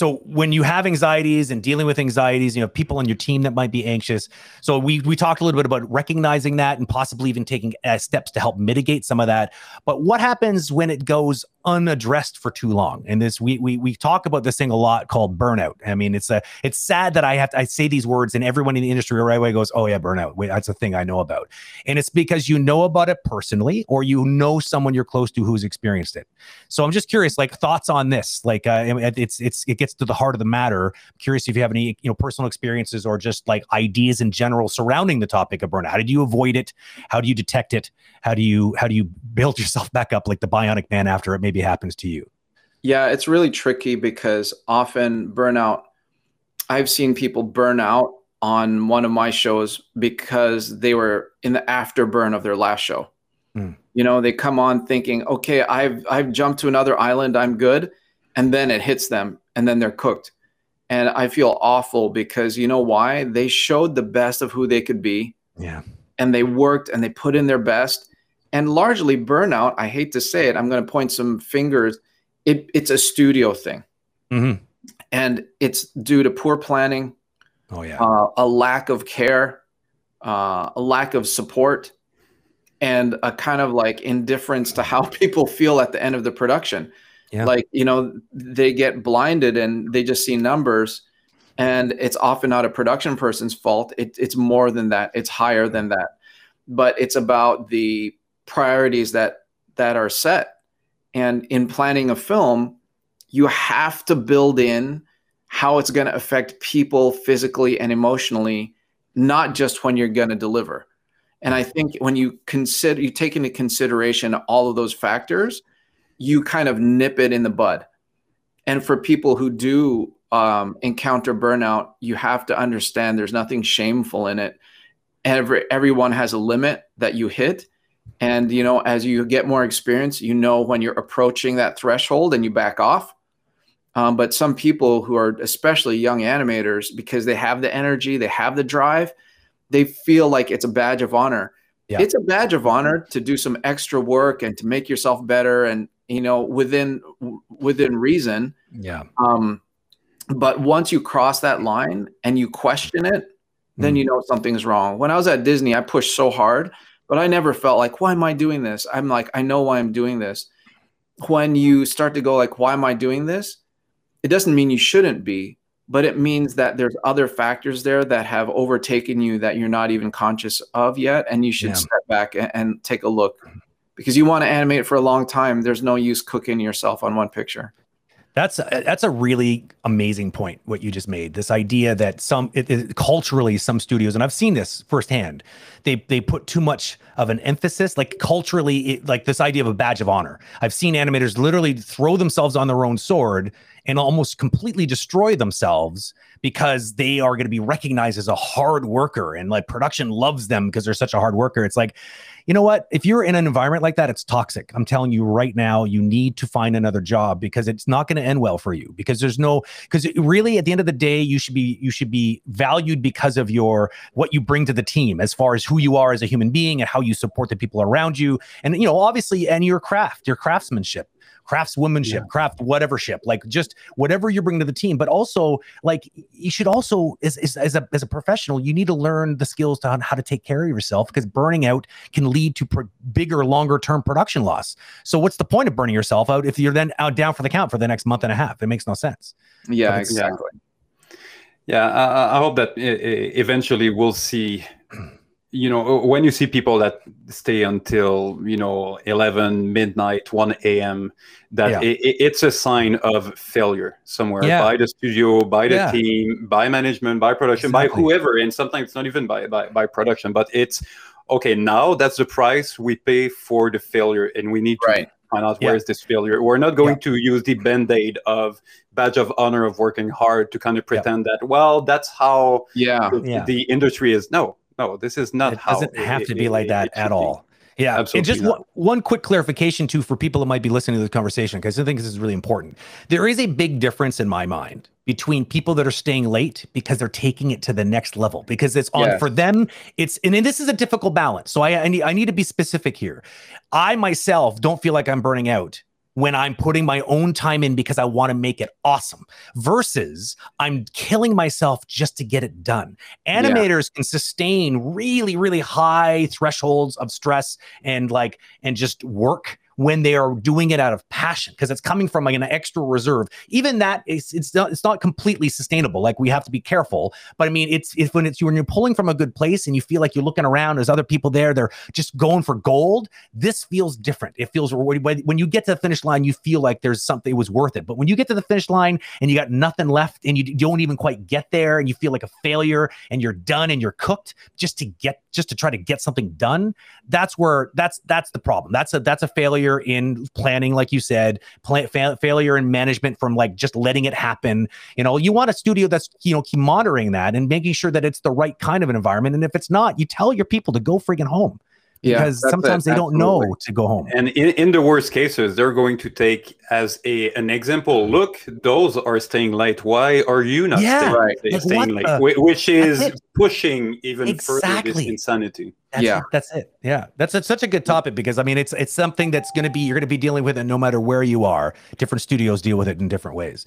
so when you have anxieties and dealing with anxieties, you know, people on your team that might be anxious. So we we talked a little bit about recognizing that and possibly even taking uh, steps to help mitigate some of that. But what happens when it goes unaddressed for too long? And this we we we talk about this thing a lot called burnout. I mean, it's a it's sad that I have to, I say these words and everyone in the industry right away goes, "Oh yeah, burnout. Wait, that's a thing I know about." And it's because you know about it personally or you know someone you're close to who's experienced it. So I'm just curious like thoughts on this. Like uh, it's it's it gets to the heart of the matter. I'm curious if you have any, you know, personal experiences or just like ideas in general surrounding the topic of burnout. How did you avoid it? How do you detect it? How do you how do you build yourself back up like the bionic man after it maybe happens to you? Yeah, it's really tricky because often burnout I've seen people burn out on one of my shows because they were in the afterburn of their last show. Mm. You know, they come on thinking, "Okay, I've I've jumped to another island, I'm good." And then it hits them and then they're cooked. And I feel awful because you know why? They showed the best of who they could be. Yeah. And they worked and they put in their best. And largely burnout, I hate to say it, I'm going to point some fingers. It, it's a studio thing. Mm-hmm. And it's due to poor planning. Oh, yeah. Uh, a lack of care, uh, a lack of support, and a kind of like indifference to how people feel at the end of the production. Yeah. Like, you know, they get blinded and they just see numbers and it's often not a production person's fault. It, it's more than that. It's higher than that. But it's about the priorities that that are set. And in planning a film, you have to build in how it's going to affect people physically and emotionally, not just when you're going to deliver. And I think when you consider you take into consideration all of those factors, you kind of nip it in the bud. And for people who do um, encounter burnout, you have to understand there's nothing shameful in it. Every everyone has a limit that you hit, and you know as you get more experience, you know when you're approaching that threshold and you back off. Um, but some people who are especially young animators, because they have the energy, they have the drive, they feel like it's a badge of honor. Yeah. It's a badge of honor to do some extra work and to make yourself better and you know within within reason yeah um but once you cross that line and you question it then mm. you know something's wrong when i was at disney i pushed so hard but i never felt like why am i doing this i'm like i know why i'm doing this when you start to go like why am i doing this it doesn't mean you shouldn't be but it means that there's other factors there that have overtaken you that you're not even conscious of yet and you should yeah. step back and, and take a look because you want to animate for a long time. There's no use cooking yourself on one picture. That's that's a really amazing point what you just made. This idea that some it, it, culturally some studios and I've seen this firsthand. They they put too much of an emphasis like culturally it, like this idea of a badge of honor. I've seen animators literally throw themselves on their own sword and almost completely destroy themselves because they are going to be recognized as a hard worker and like production loves them because they're such a hard worker. It's like, you know what? If you're in an environment like that, it's toxic. I'm telling you right now, you need to find another job because it's not going to end well for you because there's no because really at the end of the day, you should be you should be valued because of your what you bring to the team as far as who you are as a human being and how you support the people around you. And you know, obviously, and your craft, your craftsmanship craftswomanship, yeah. craft whatever ship, like just whatever you bring to the team. But also, like you should also, as, as, as a as a professional, you need to learn the skills to how to take care of yourself because burning out can lead to pro- bigger, longer term production loss. So what's the point of burning yourself out if you're then out down for the count for the next month and a half? It makes no sense. Yeah, exactly. Yeah, I, I hope that eventually we'll see you know uh, when you see people that stay until you know 11 midnight 1 a.m that yeah. it, it's a sign of failure somewhere. Yeah. by the studio by the yeah. team by management by production exactly. by whoever and sometimes it's not even by, by by production but it's okay now that's the price we pay for the failure and we need to find out where is this failure. We're not going to use the band-aid of badge of honor of working hard to kind of pretend that well that's how yeah. the, the industry is. No no, this is not it how doesn't have it, to be like that at all. Be. Yeah, Absolutely and just one, one, quick clarification too for people that might be listening to this conversation because I think this is really important. There is a big difference in my mind between people that are staying late because they're taking it to the next level because it's on for them. It's and this is a difficult balance. So I, I need I need to be specific here. I myself don't feel like I'm burning out when I'm putting my own time in because I want to make it awesome versus I'm killing myself just to get it done. Animators yeah. can sustain really, really high thresholds of stress and like, and just work when they are doing it out of passion because it's coming from like an extra reserve. Even that is it's not it's not completely sustainable. Like we have to be careful. But I mean, it's it's when it's when you're pulling from a good place and you feel like you're looking around, there's other people there, they're just going for gold. This feels different. It feels when you get to the finish line, you feel like there's something it was worth it. But when you get to the finish line and you got nothing left and you don't even quite get there and you feel like a failure and you're done and you're cooked just to get just to try to get something done, that's where that's that's the problem. That's a that's a failure failure in planning, like you said, plan, fa- failure in management from like just letting it happen. You know, you want a studio that's, you know, keep monitoring that and making sure that it's the right kind of an environment. And if it's not, you tell your people to go freaking home yeah, because sometimes it. they don't know to go home. And in, in the worst cases, they're going to take as a an example. Look, those are staying late. Why are you not yeah, staying, right. like staying late? The, Which is pushing even exactly. further this insanity. That's yeah, it. that's it. Yeah, that's a, such a good topic because I mean, it's it's something that's going to be you're going to be dealing with it no matter where you are. Different studios deal with it in different ways.